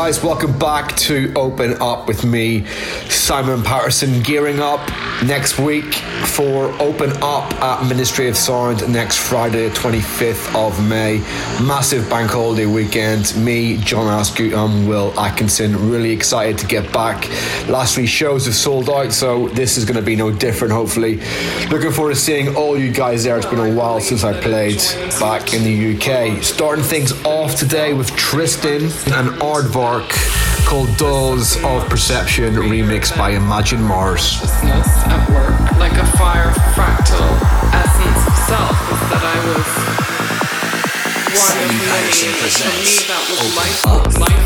Guys? Welcome back to Open Up with me, Simon Patterson, gearing up next week for Open Up at Ministry of Sound next Friday, 25th of May. Massive bank holiday weekend. Me, John Askew, and Will Atkinson. Really excited to get back. Last week's shows have sold out, so this is going to be no different, hopefully. Looking forward to seeing all you guys there. It's been a while since I played back in the UK. Starting things off today with Tristan and Aardvark called Dolls of Perception, remixed by Imagine Mars. Like a fire fractal. Essence of self, was that I was one of many. Me, that was life, life,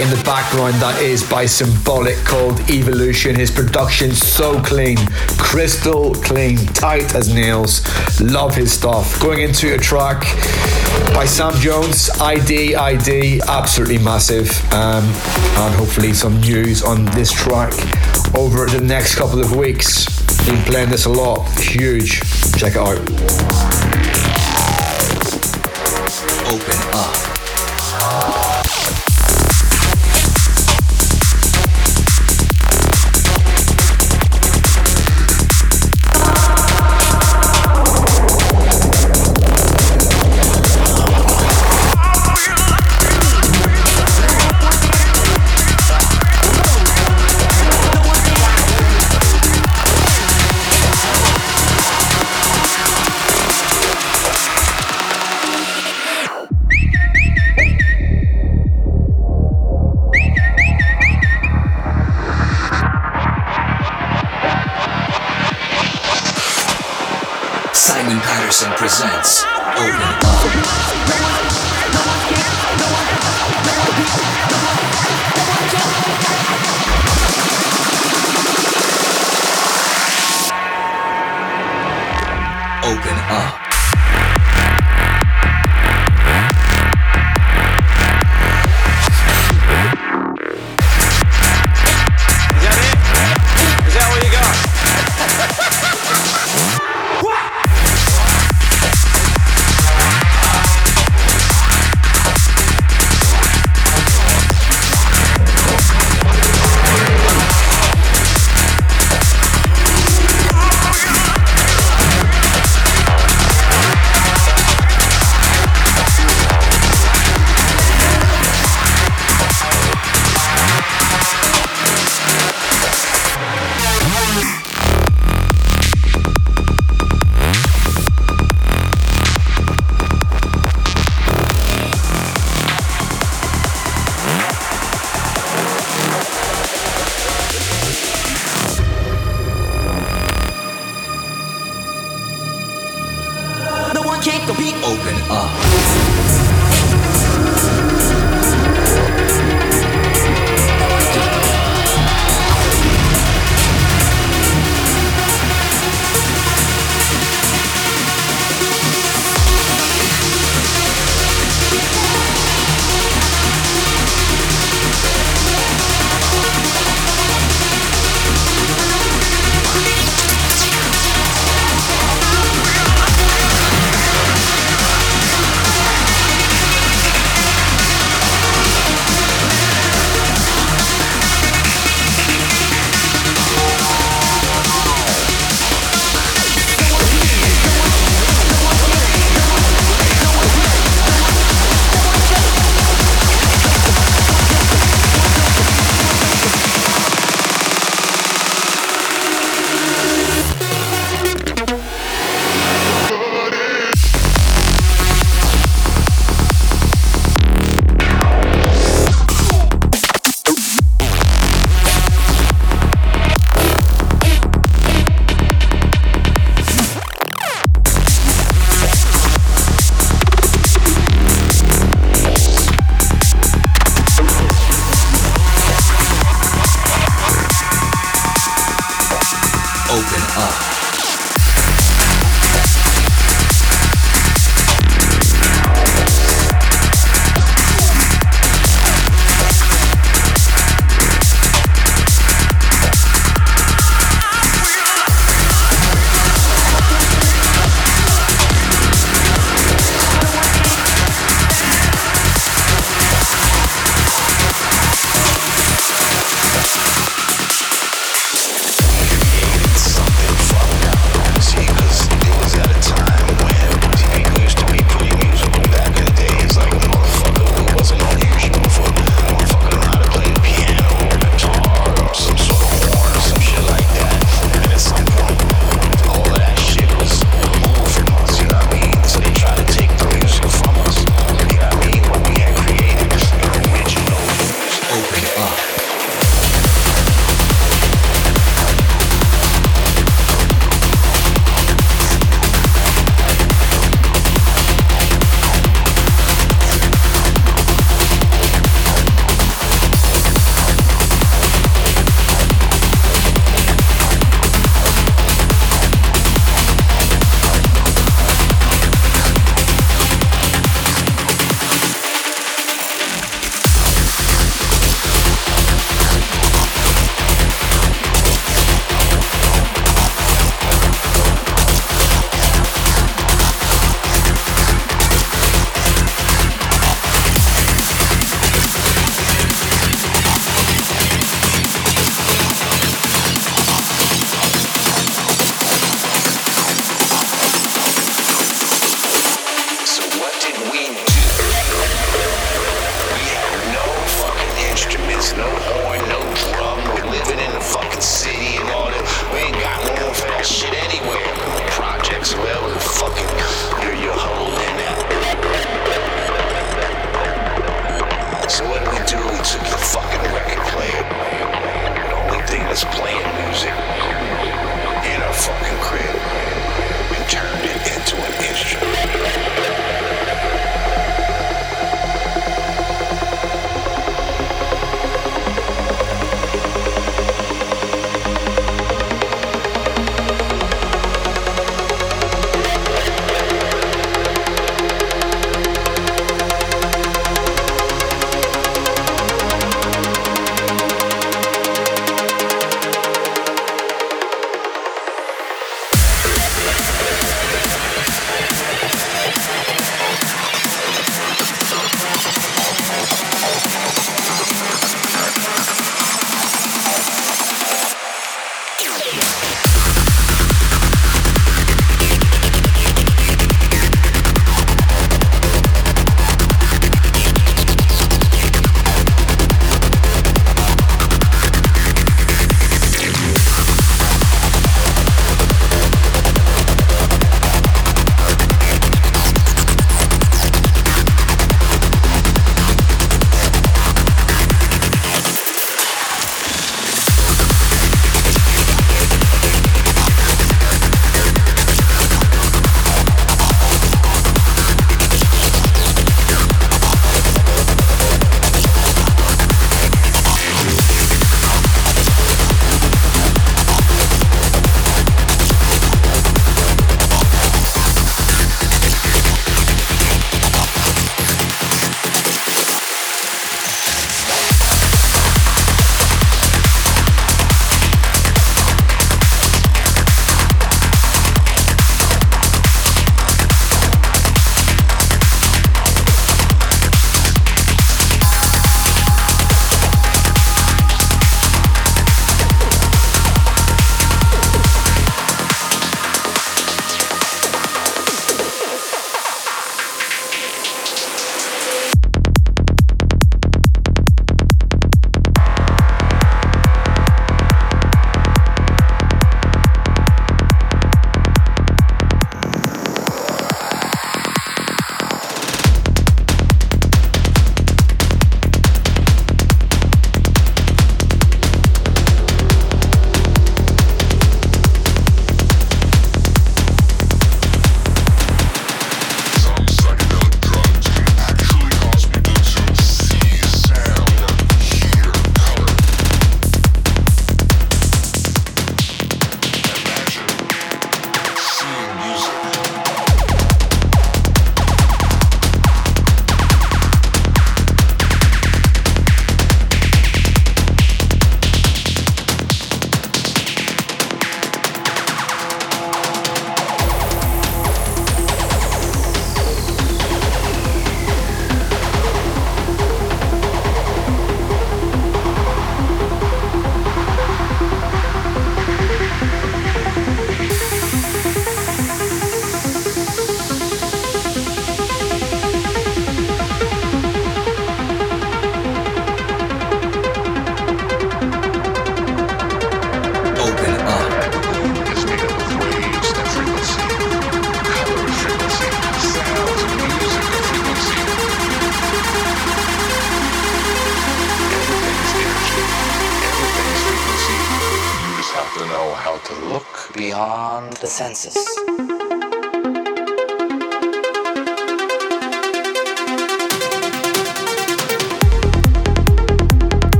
in the background that is by Symbolic called Evolution. His production so clean, crystal clean, tight as nails. Love his stuff. Going into a track by Sam Jones, ID, ID, absolutely massive. Um, and hopefully some news on this track over the next couple of weeks. Been playing this a lot. Huge. Check it out. Open up.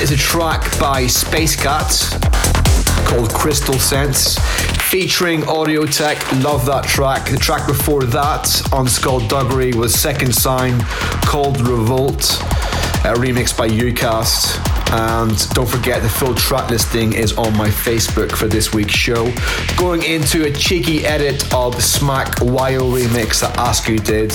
Is a track by Space Cats called Crystal Sense featuring Audiotec. Love that track. The track before that on Skullduggery was Second Sign called Revolt, a remix by Ucast. And don't forget, the full track listing is on my Facebook for this week's show. Going into a cheeky edit of Smack Wyo remix that Askew did.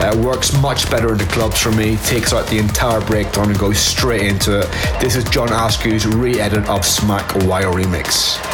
Uh, works much better in the clubs for me. Takes out the entire breakdown and goes straight into it. This is John Askew's re edit of Smack Wyo remix.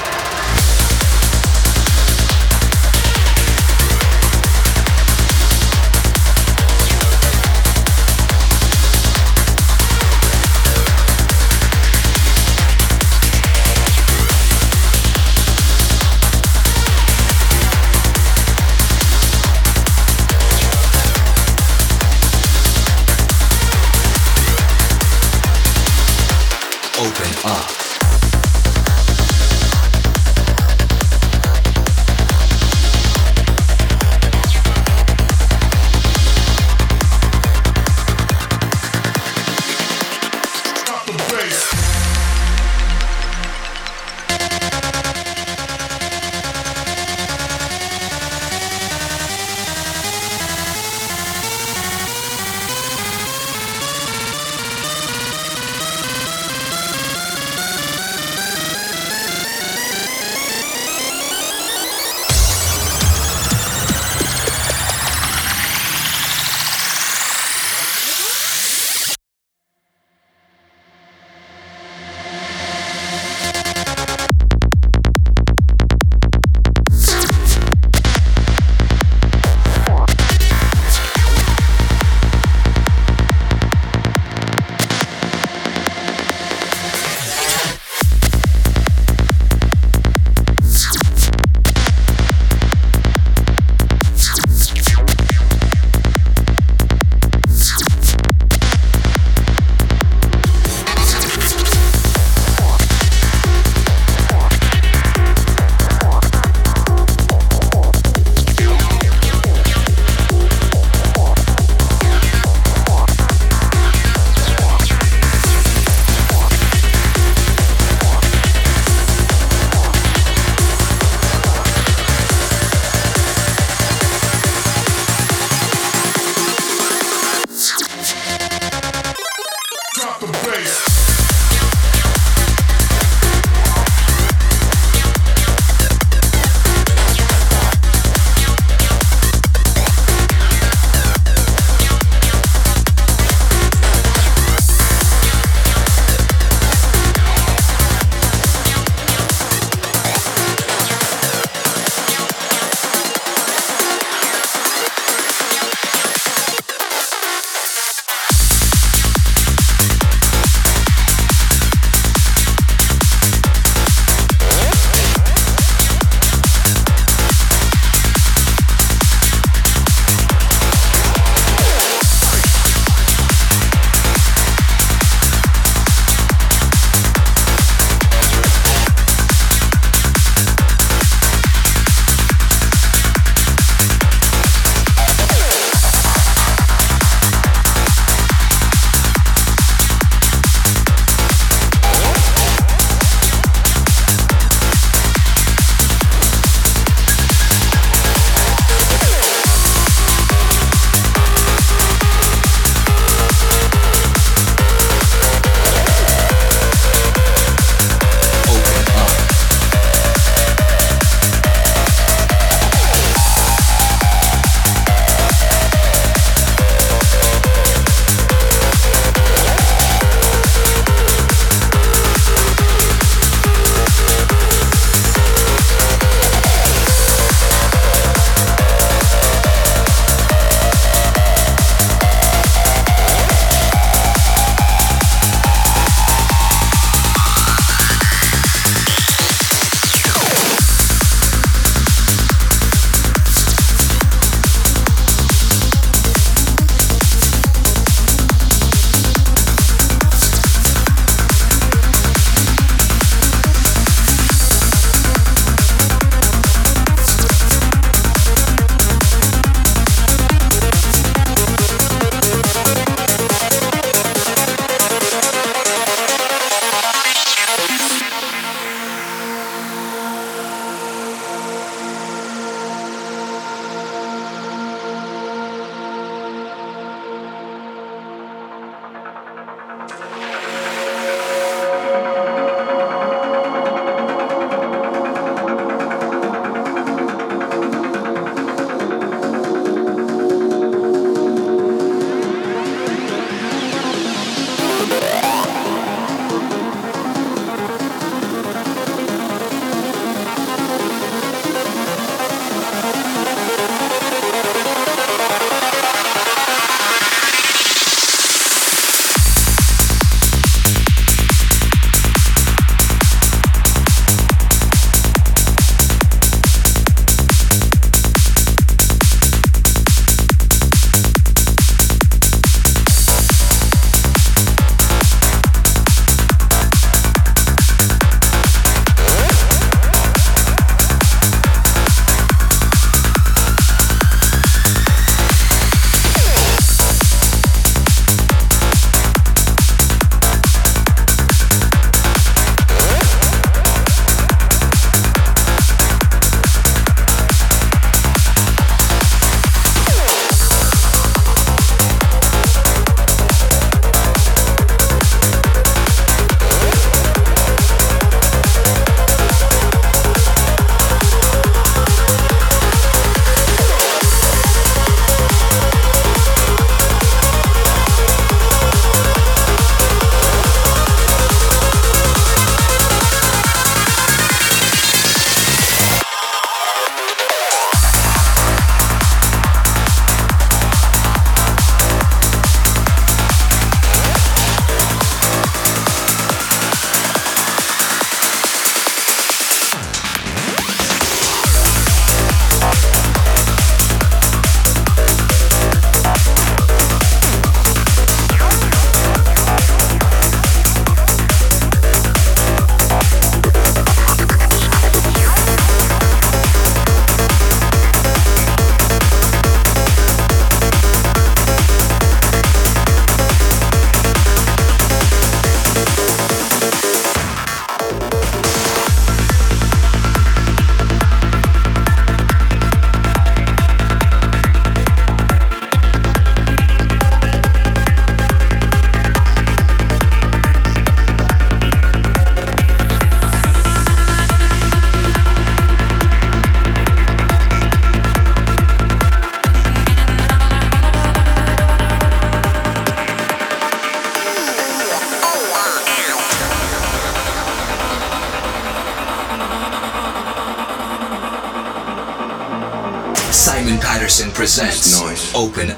Open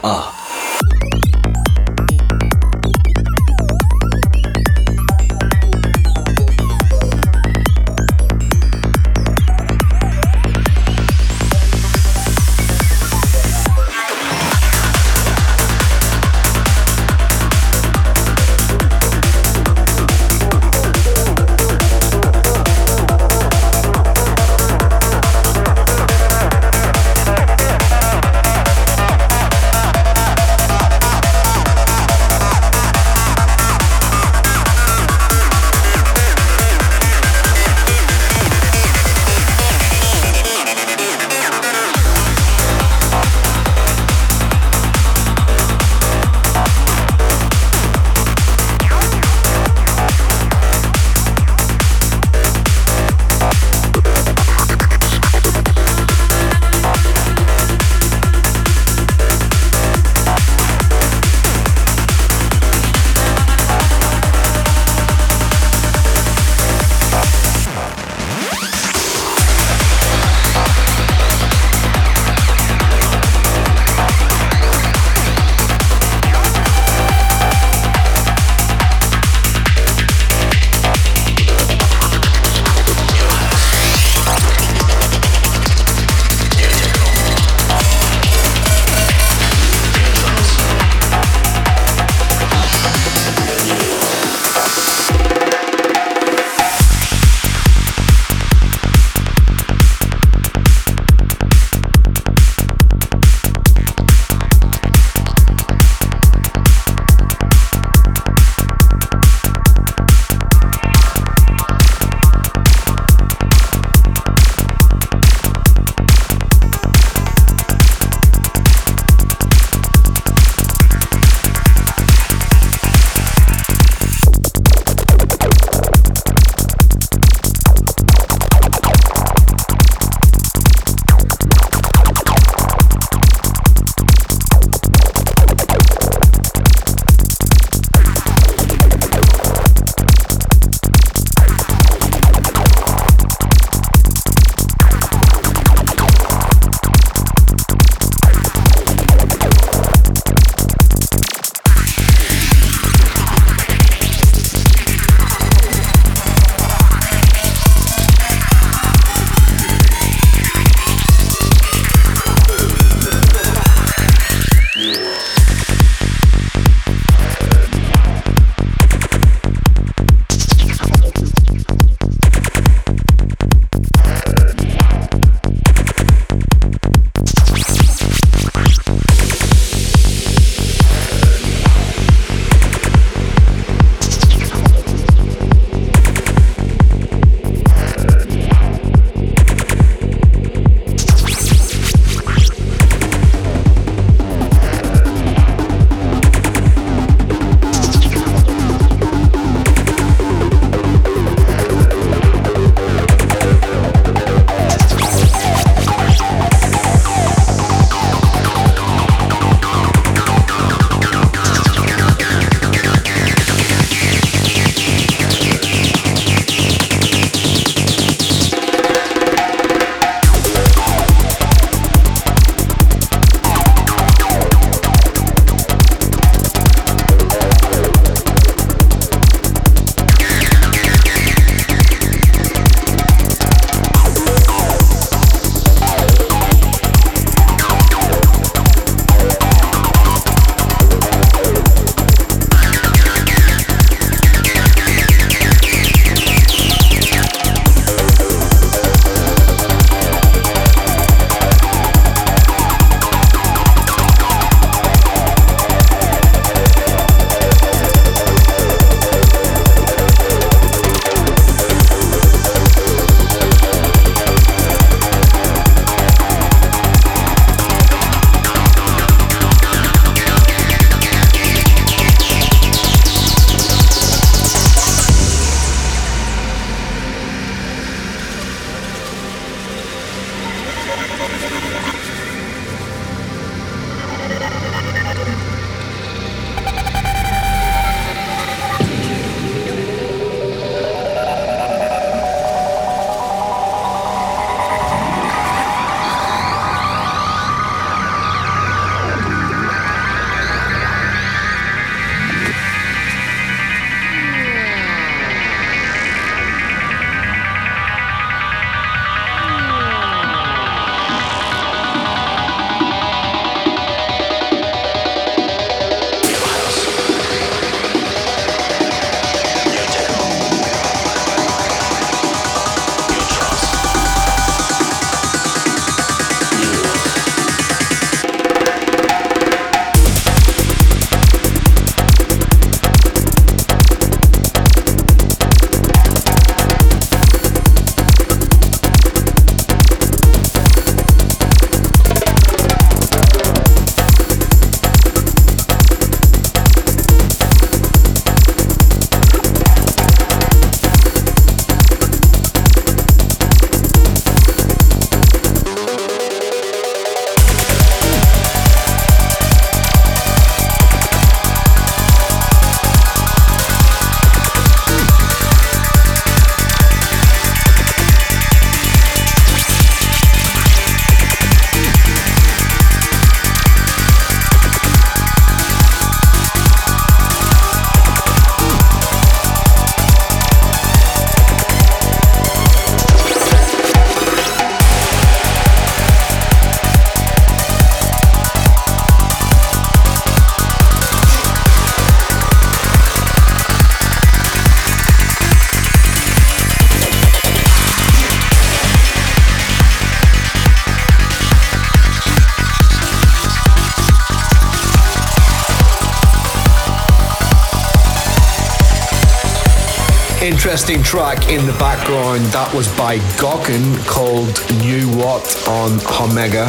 Interesting track in the background. That was by Gawkin called New What on Omega.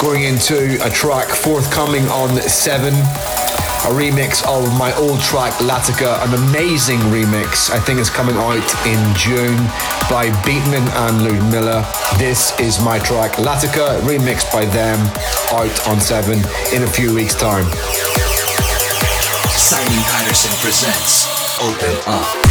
Going into a track forthcoming on Seven, a remix of my old track Latika, an amazing remix. I think it's coming out in June by Beatman and Ludmilla. This is my track Latika, remixed by them, out on Seven in a few weeks' time. Simon Patterson presents Open Up.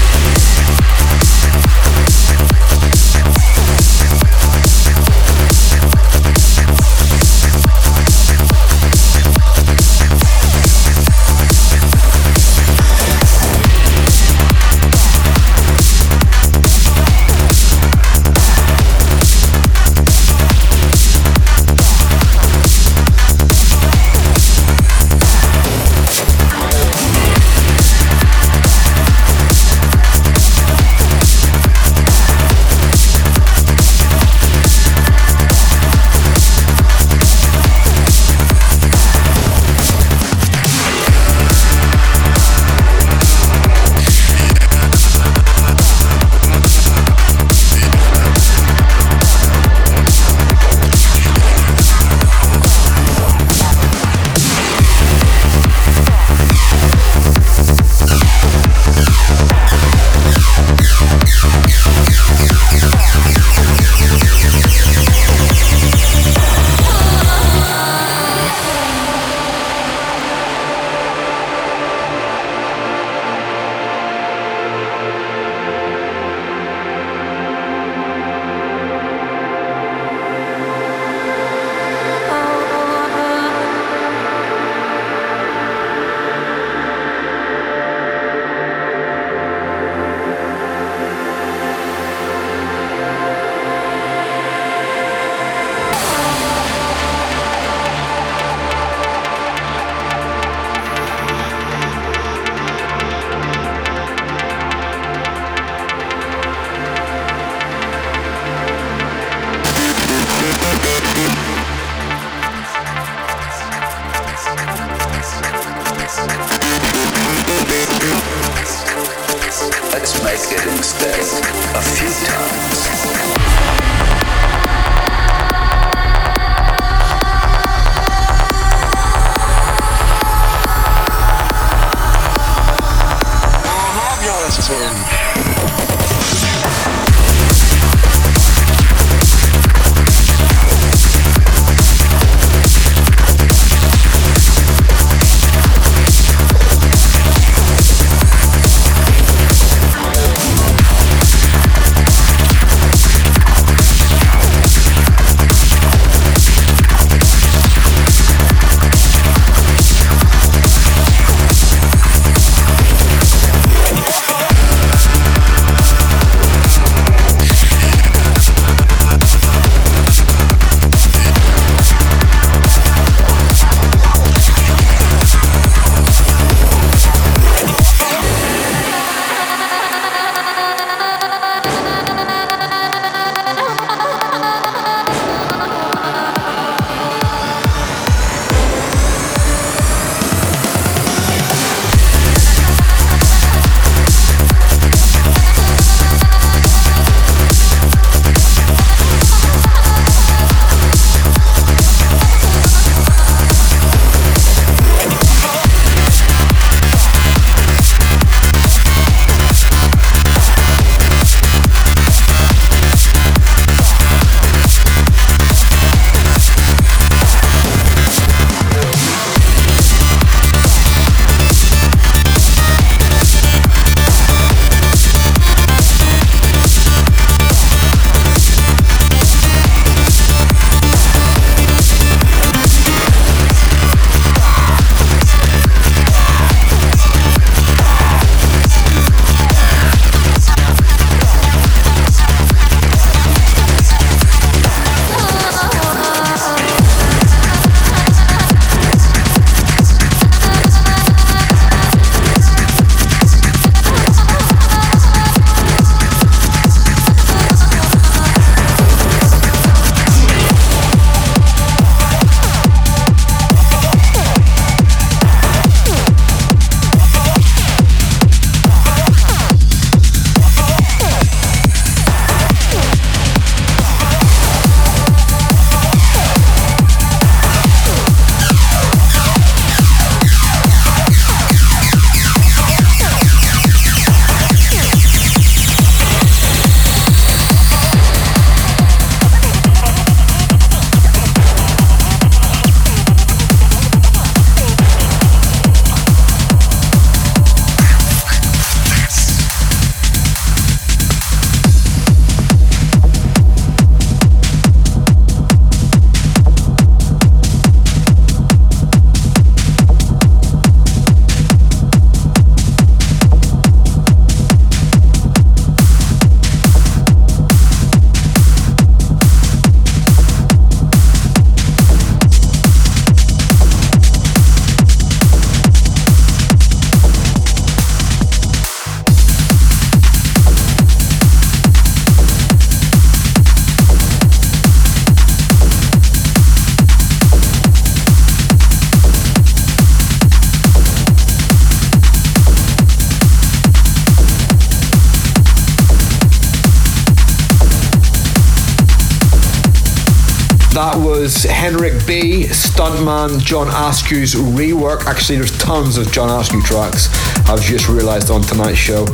B, Stuntman, John Askew's rework. Actually, there's tons of John Askew tracks. I've just realised on tonight's show.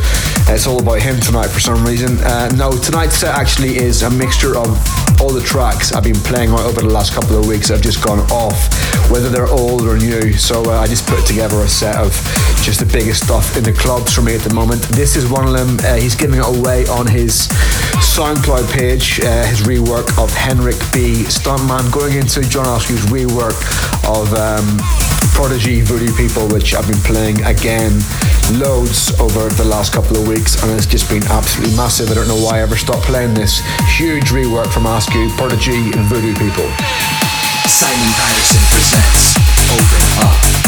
It's all about him tonight for some reason. Uh, no, tonight's set actually is a mixture of all the tracks I've been playing over the last couple of weeks. I've just gone off, whether they're old or new. So uh, I just put together a set of just the biggest stuff in the clubs for me at the moment. This is one of them. Uh, he's giving it away on his SoundCloud page, uh, his rework of Henrik B. Stuntman, going into John Askew's rework of um, Prodigy Voodoo People, which I've been playing again loads over the last couple of weeks, and it's just been absolutely massive. I don't know why I ever stopped playing this huge rework from Askew, Prodigy, Voodoo People. Simon Patterson presents Open Up.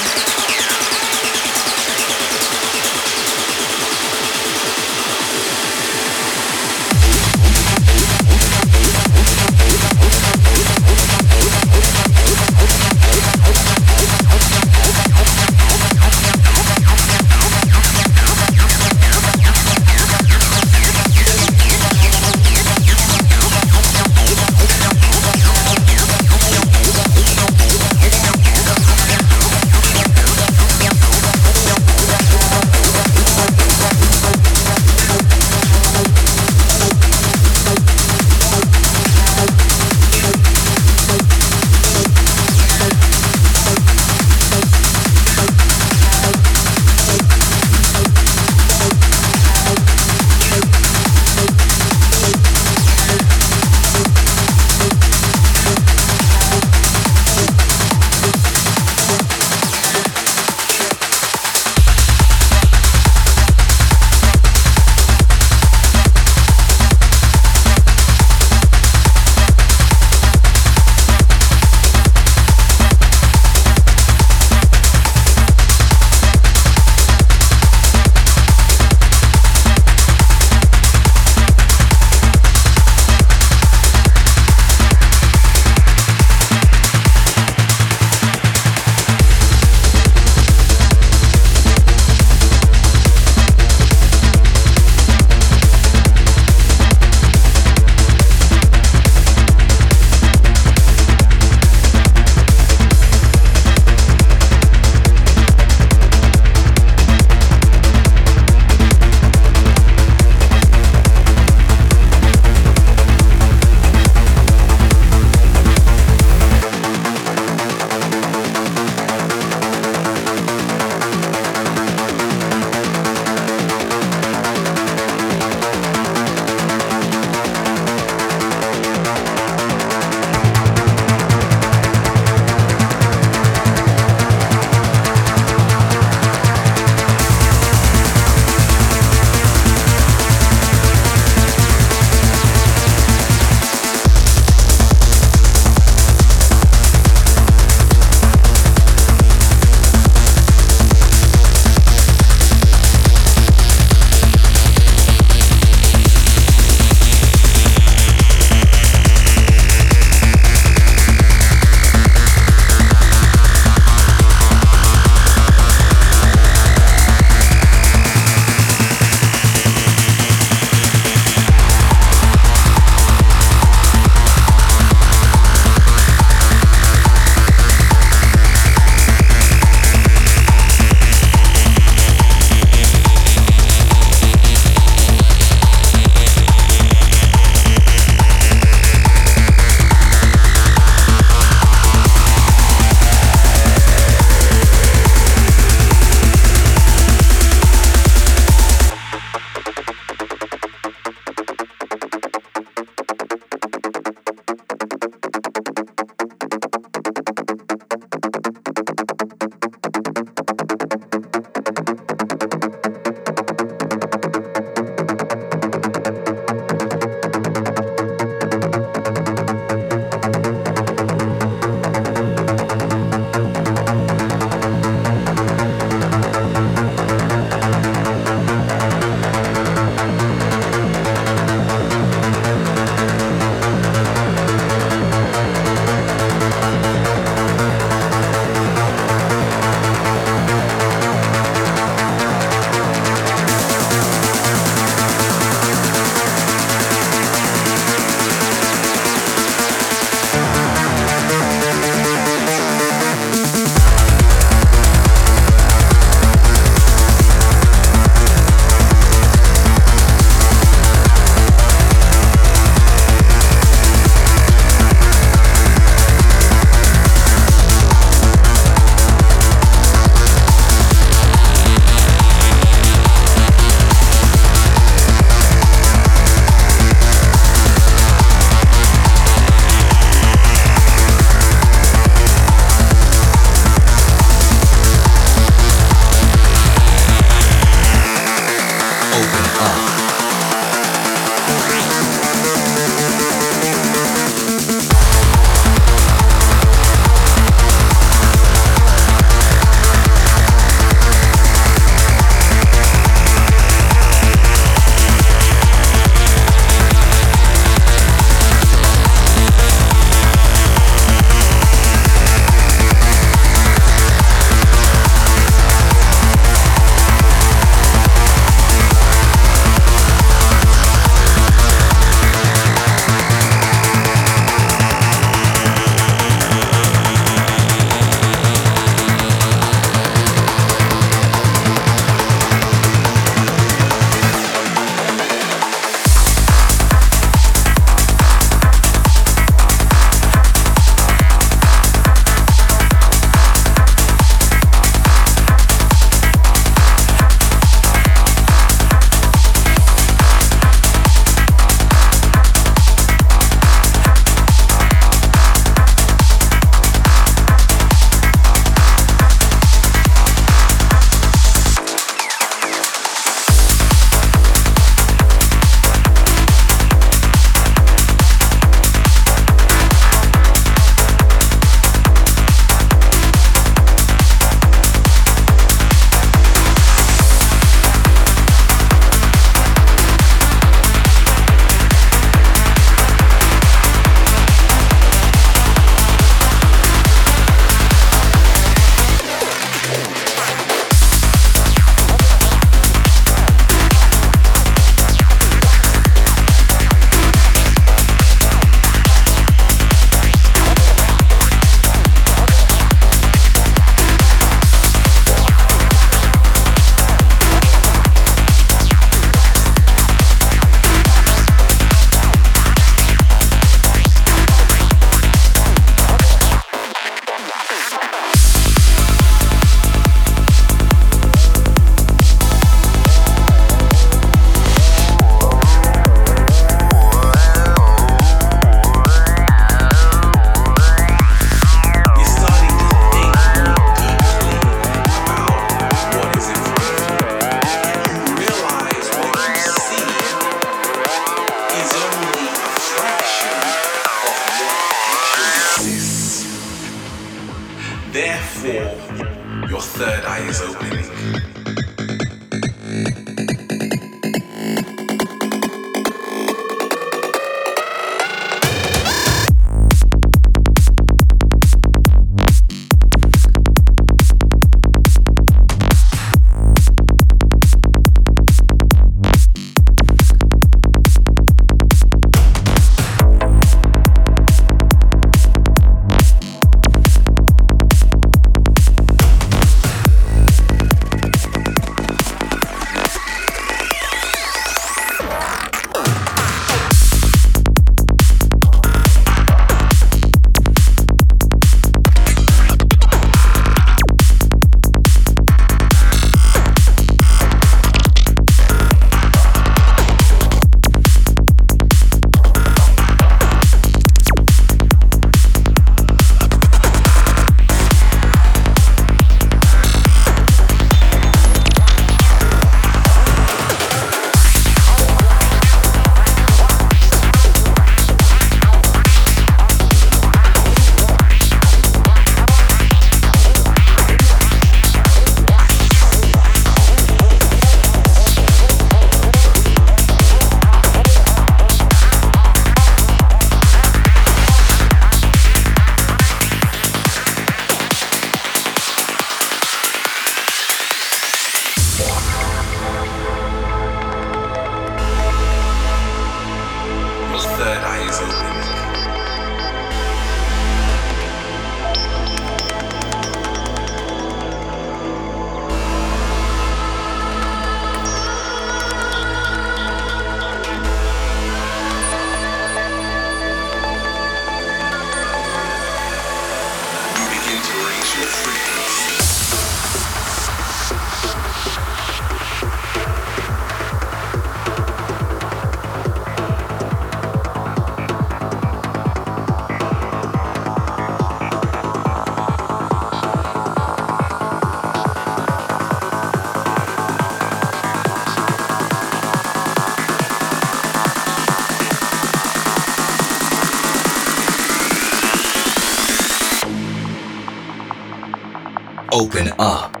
Open up.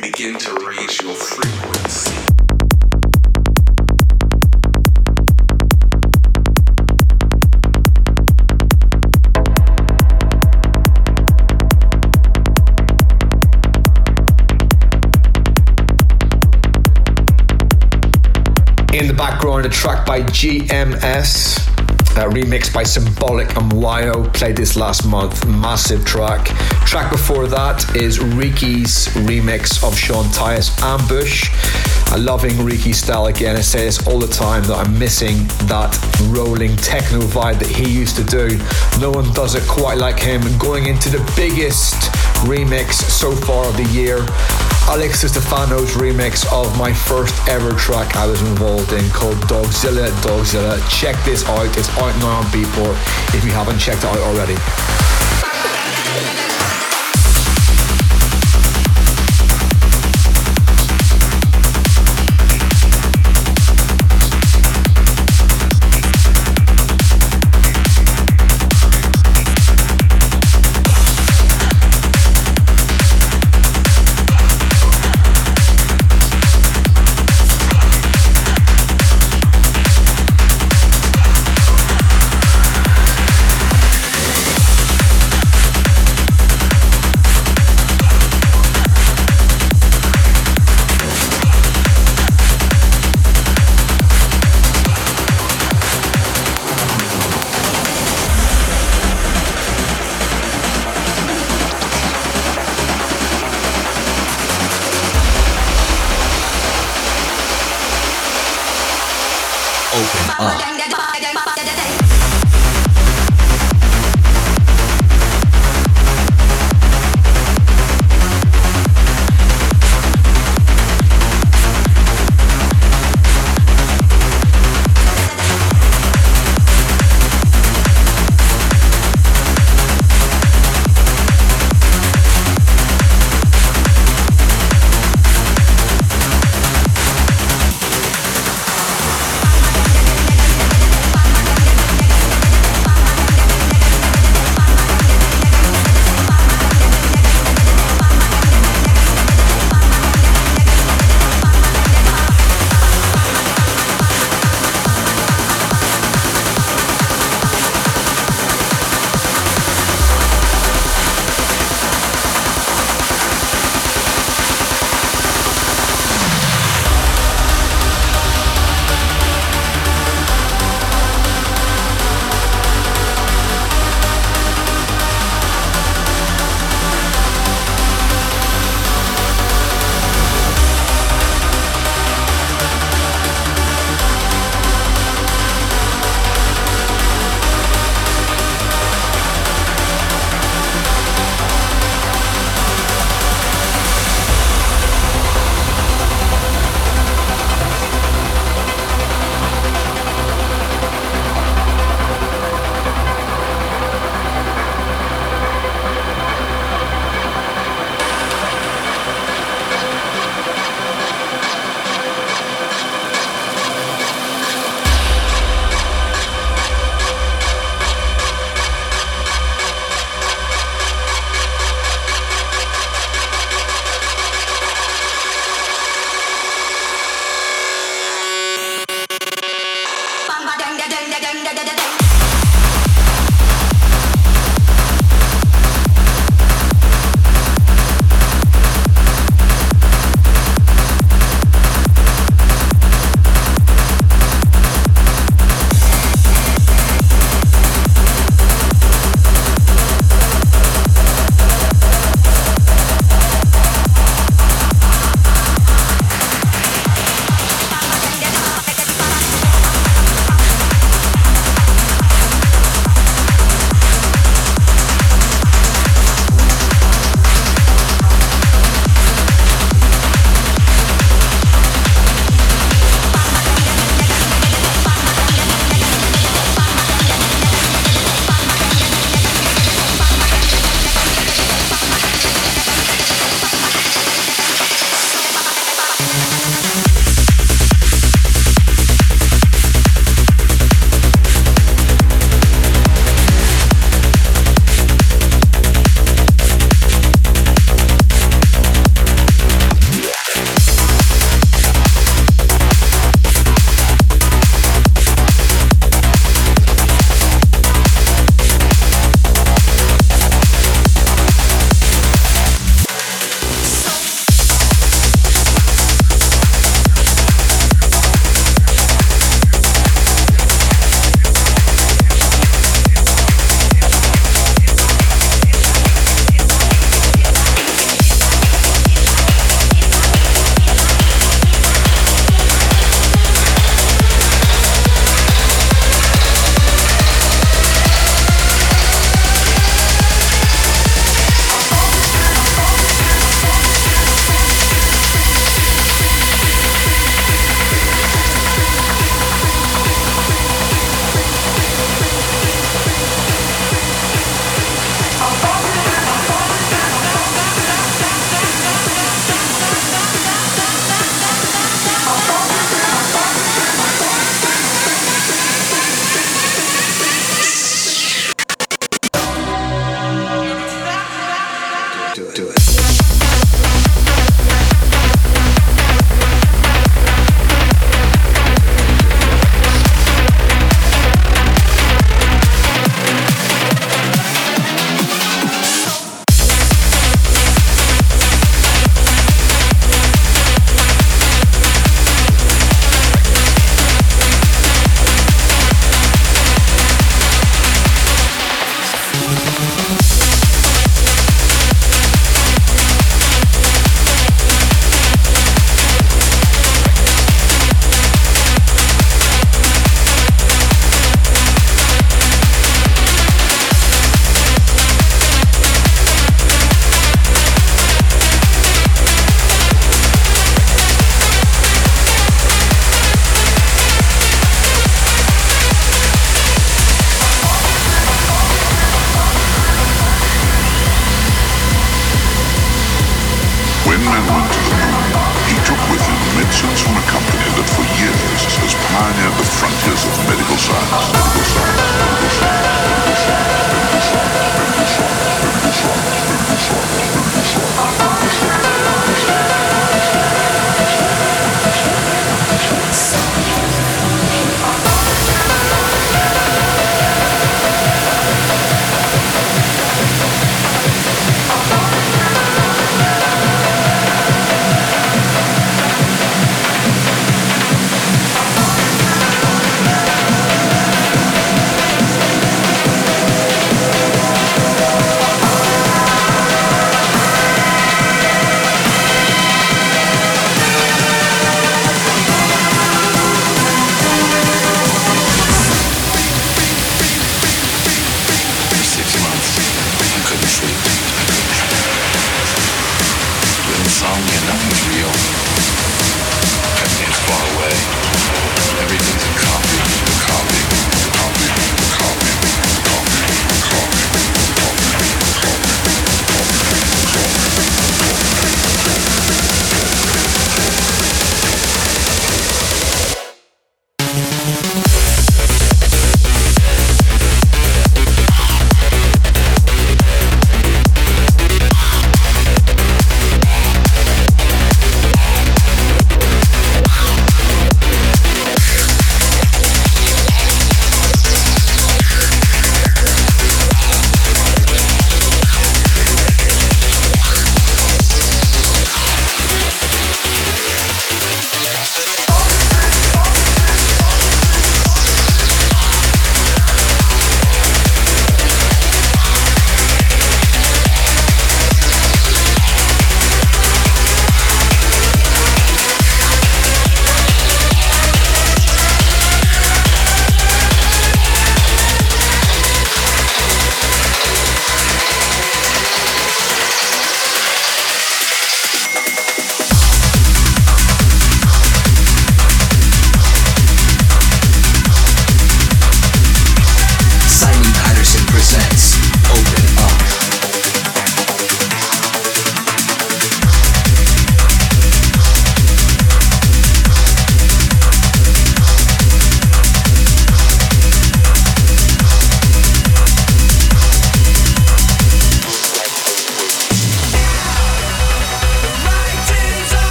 Begin to raise your frequency. In the background, a track by GMS, uh, remixed by Symbolic and Wyo. Played this last month, massive track. Track before that is Riki's remix of Sean Tyas Ambush. I'm loving Riki's style again. I say this all the time that I'm missing that rolling techno vibe that he used to do. No one does it quite like him. Going into the biggest remix so far of the year. Alex Stefano's remix of my first ever track I was involved in called Dogzilla Dogzilla. Check this out. It's out now on Beatport if you haven't checked it out already.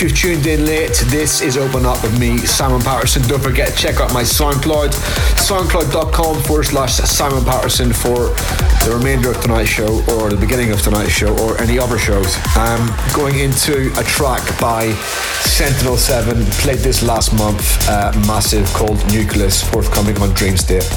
You've tuned in late, this is Open Up with me, Simon Patterson. Don't forget to check out my SoundCloud, soundcloud.com forward slash Simon Patterson for the remainder of tonight's show or the beginning of tonight's show or any other shows. I'm going into a track by Sentinel 7, played this last month, uh, massive called Nucleus, forthcoming on Dream State.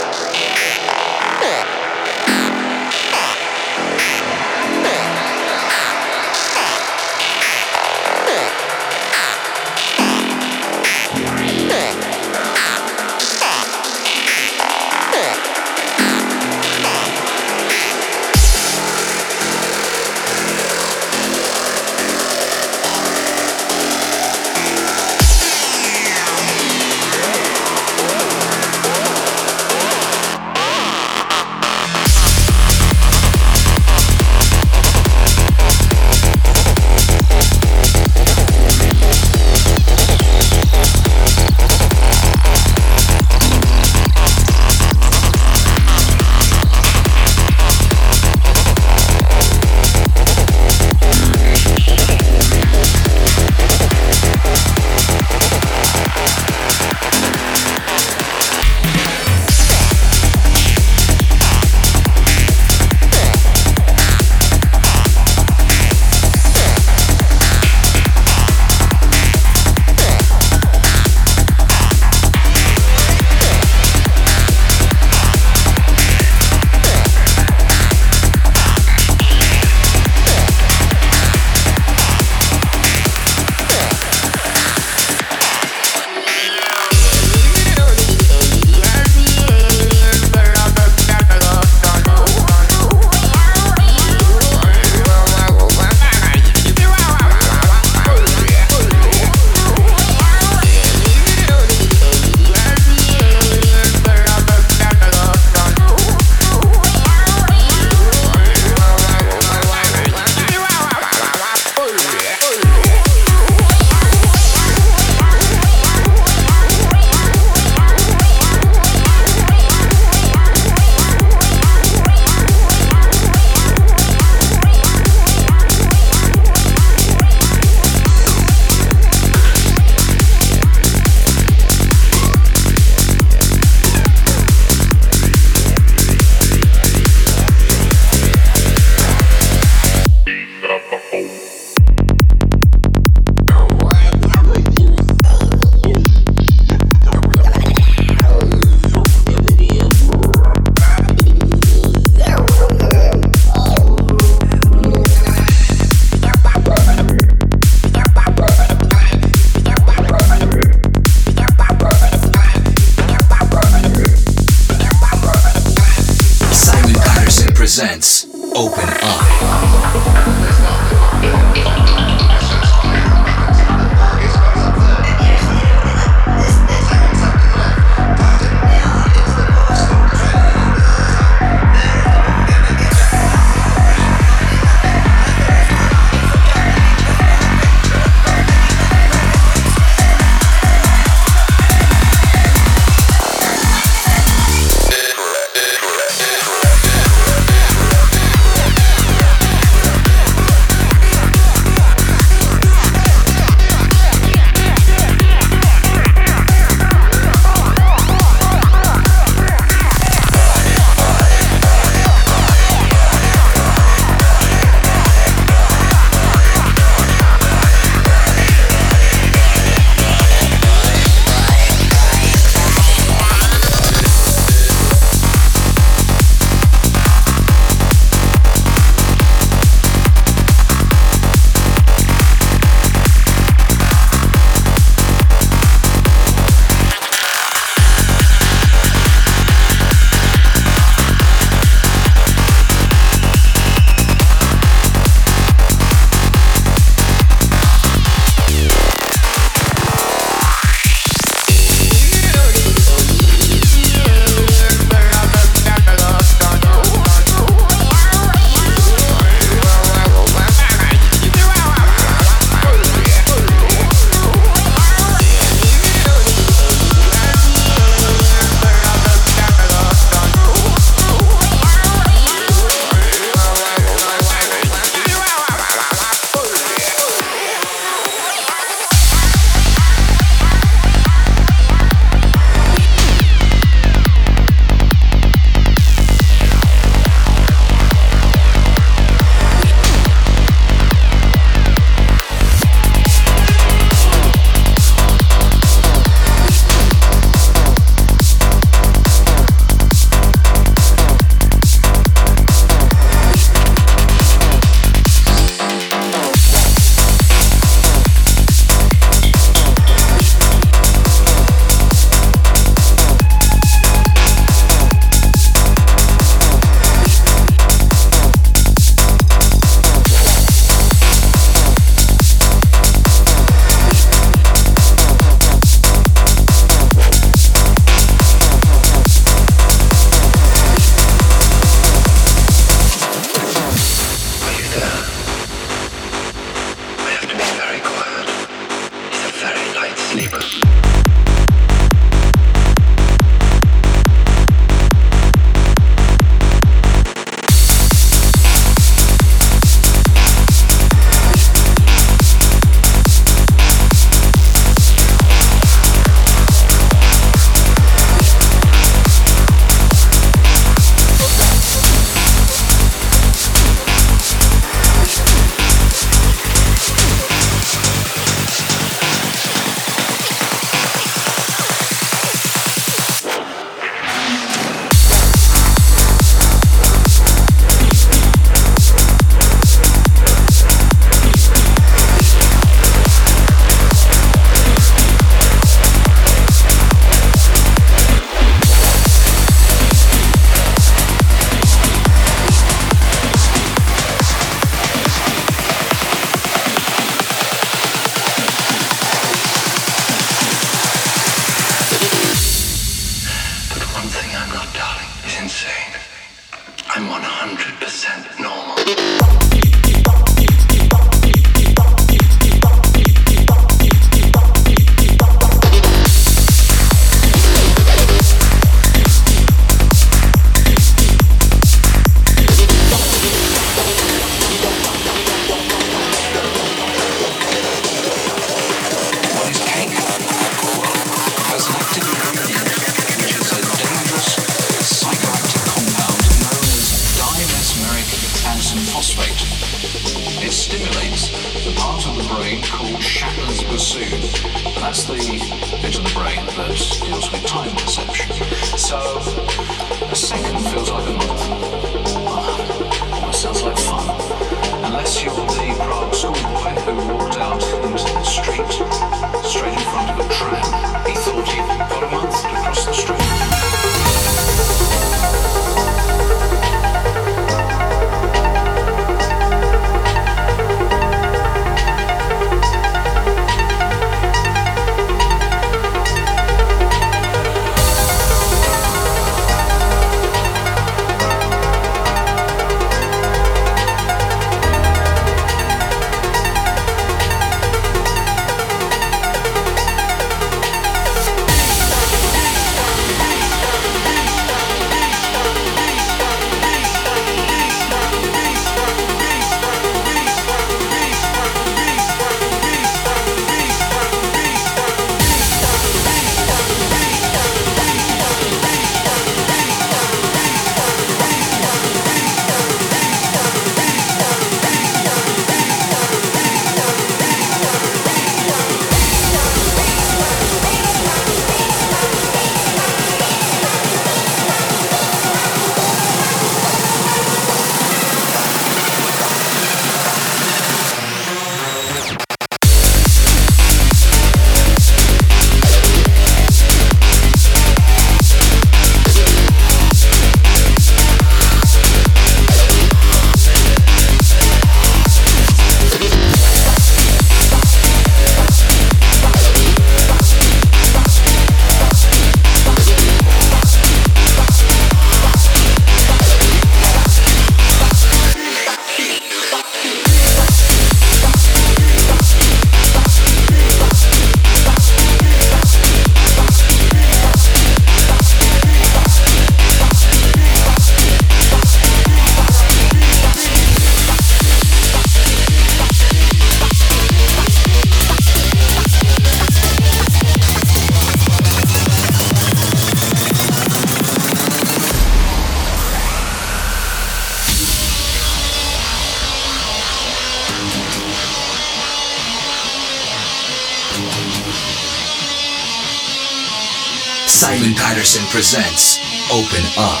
Presents Open Up.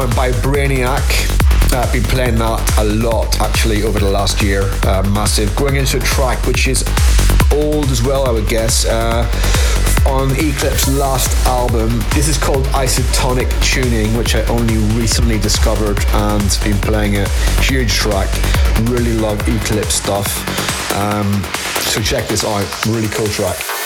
Background by Brainiac. I've uh, been playing that a lot actually over the last year. Uh, massive. Going into a track which is old as well, I would guess. Uh, on Eclipse last album. This is called Isotonic Tuning, which I only recently discovered and been playing it. Huge track. Really love Eclipse stuff. Um, so check this out. Really cool track.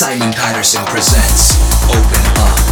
Simon Patterson presents Open Up.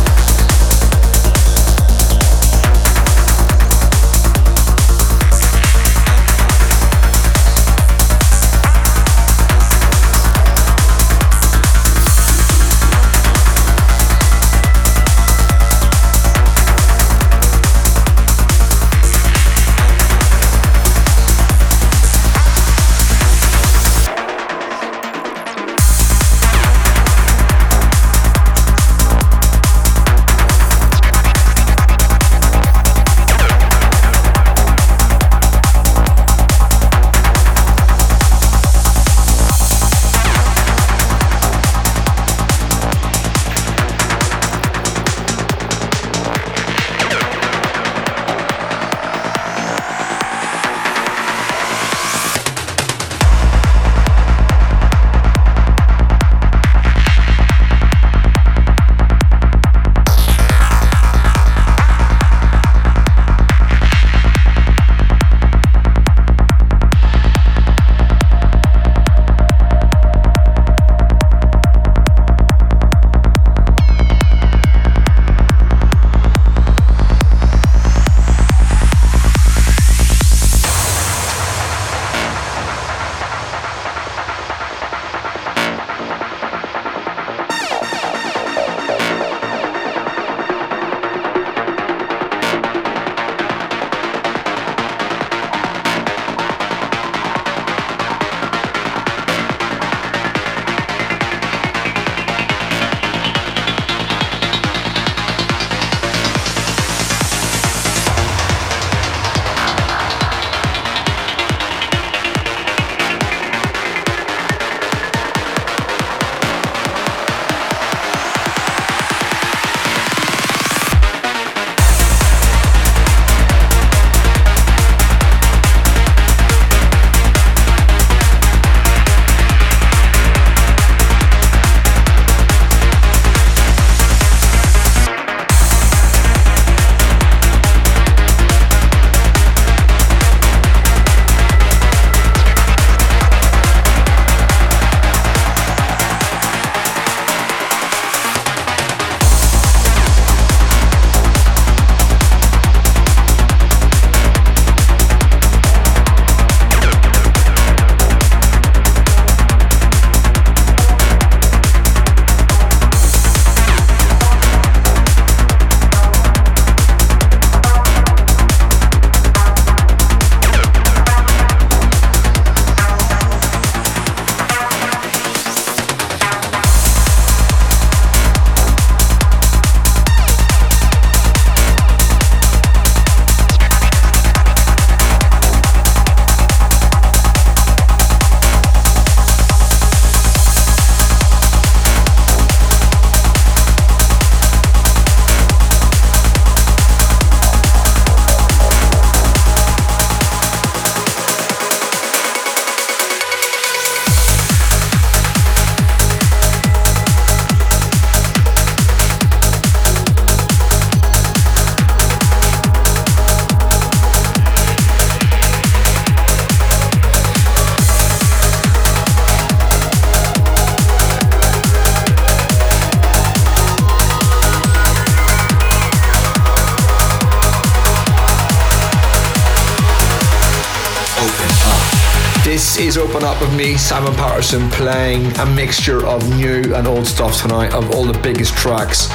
Up with me, Simon Patterson, playing a mixture of new and old stuff tonight of all the biggest tracks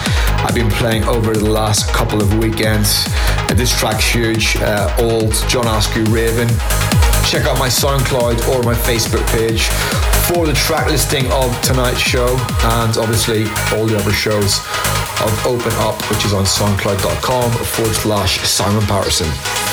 I've been playing over the last couple of weekends. This track's huge, uh, old John Askew Raven. Check out my SoundCloud or my Facebook page for the track listing of tonight's show and obviously all the other shows of Open Up, which is on soundcloud.com forward slash Simon Patterson.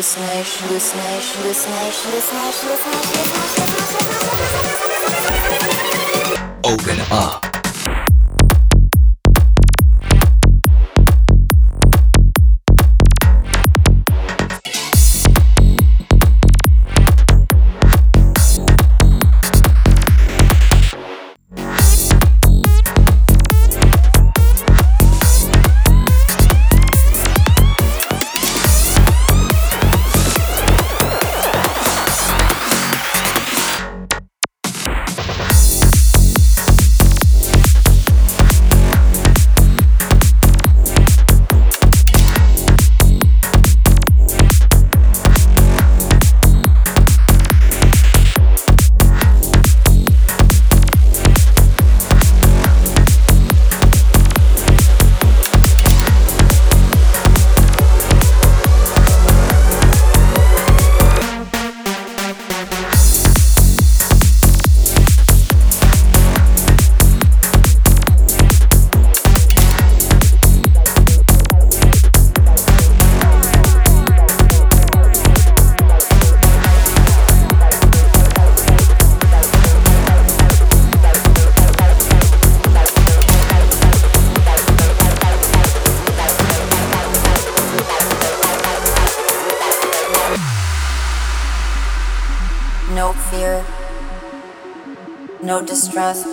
Hallucination, hallucination, no distress,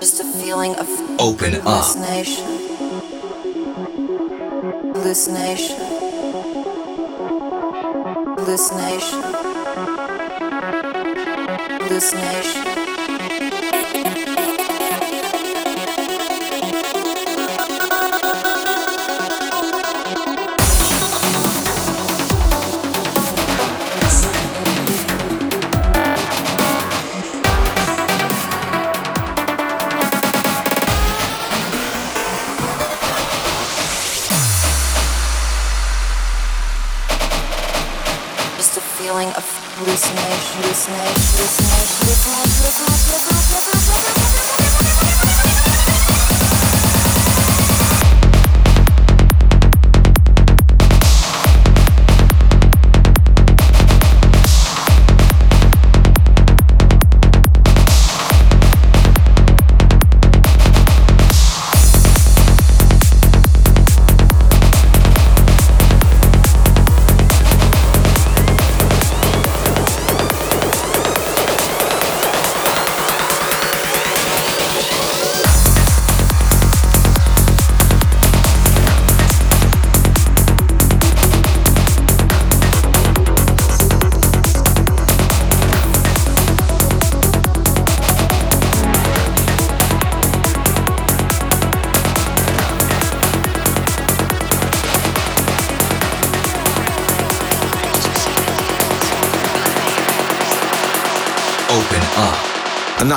just a feeling of Open up. hallucination. Hallucination. Hallucination. Hallucination.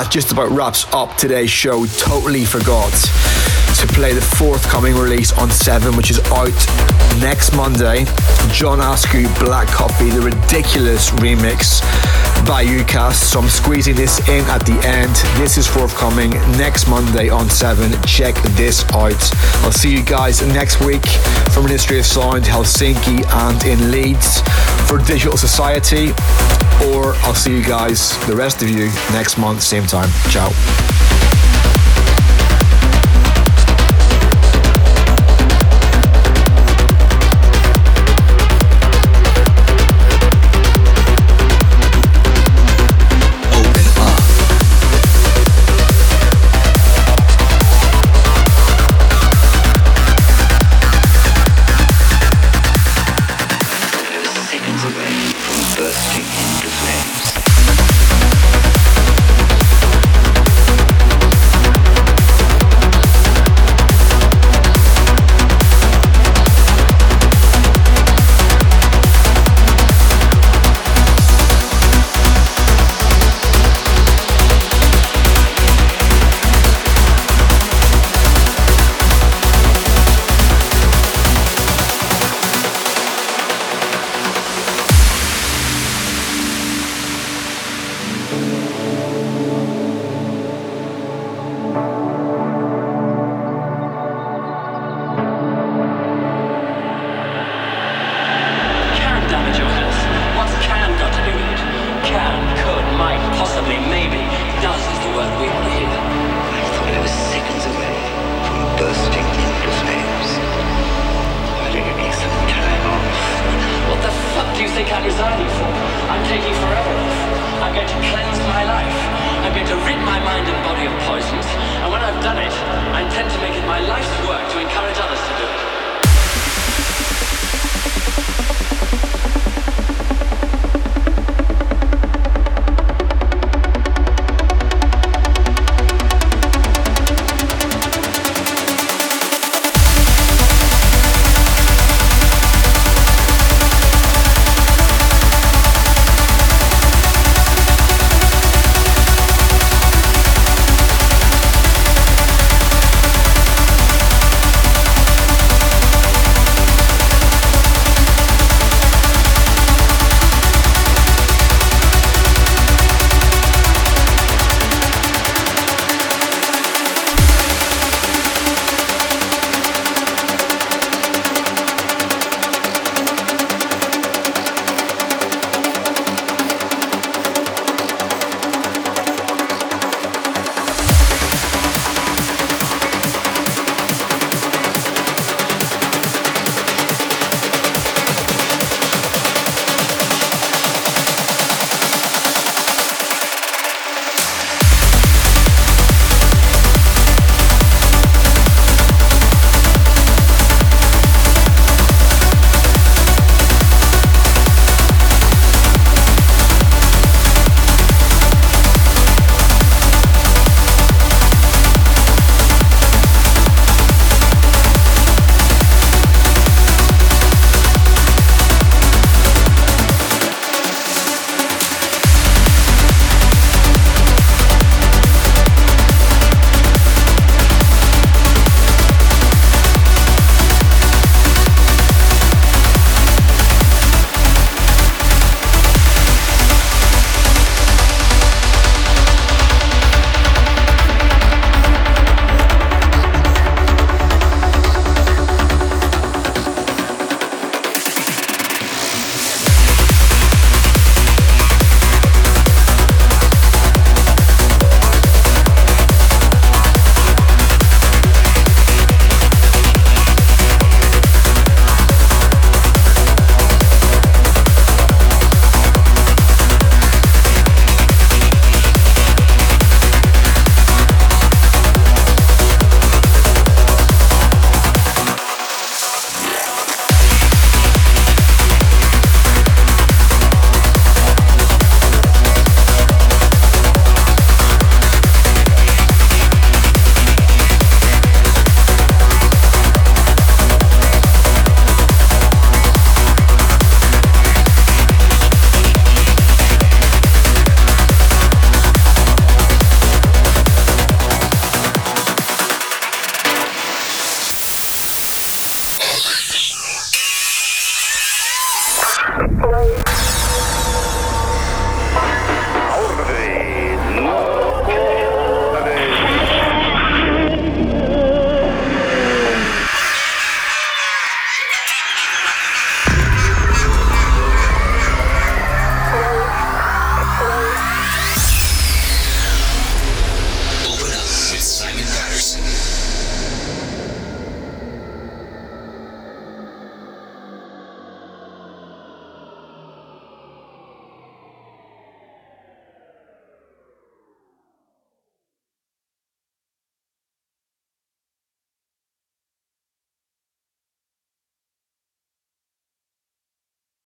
That just about wraps up today's show. Totally forgot to play the forthcoming release on 7, which is out next Monday. John Askew, Black Coffee, the ridiculous remix by UCAS. So I'm squeezing this in at the end. This is forthcoming next Monday on 7. Check this out. I'll see you guys next week for Ministry of Sound, Helsinki, and in Leeds for Digital Society. Or I'll see you guys, the rest of you, next month, same time. Ciao. Think I'm resigning for? I'm taking forever off. I'm going to cleanse my life. I'm going to rid my mind and body of poisons. And when I've done it, I intend to make it my life's work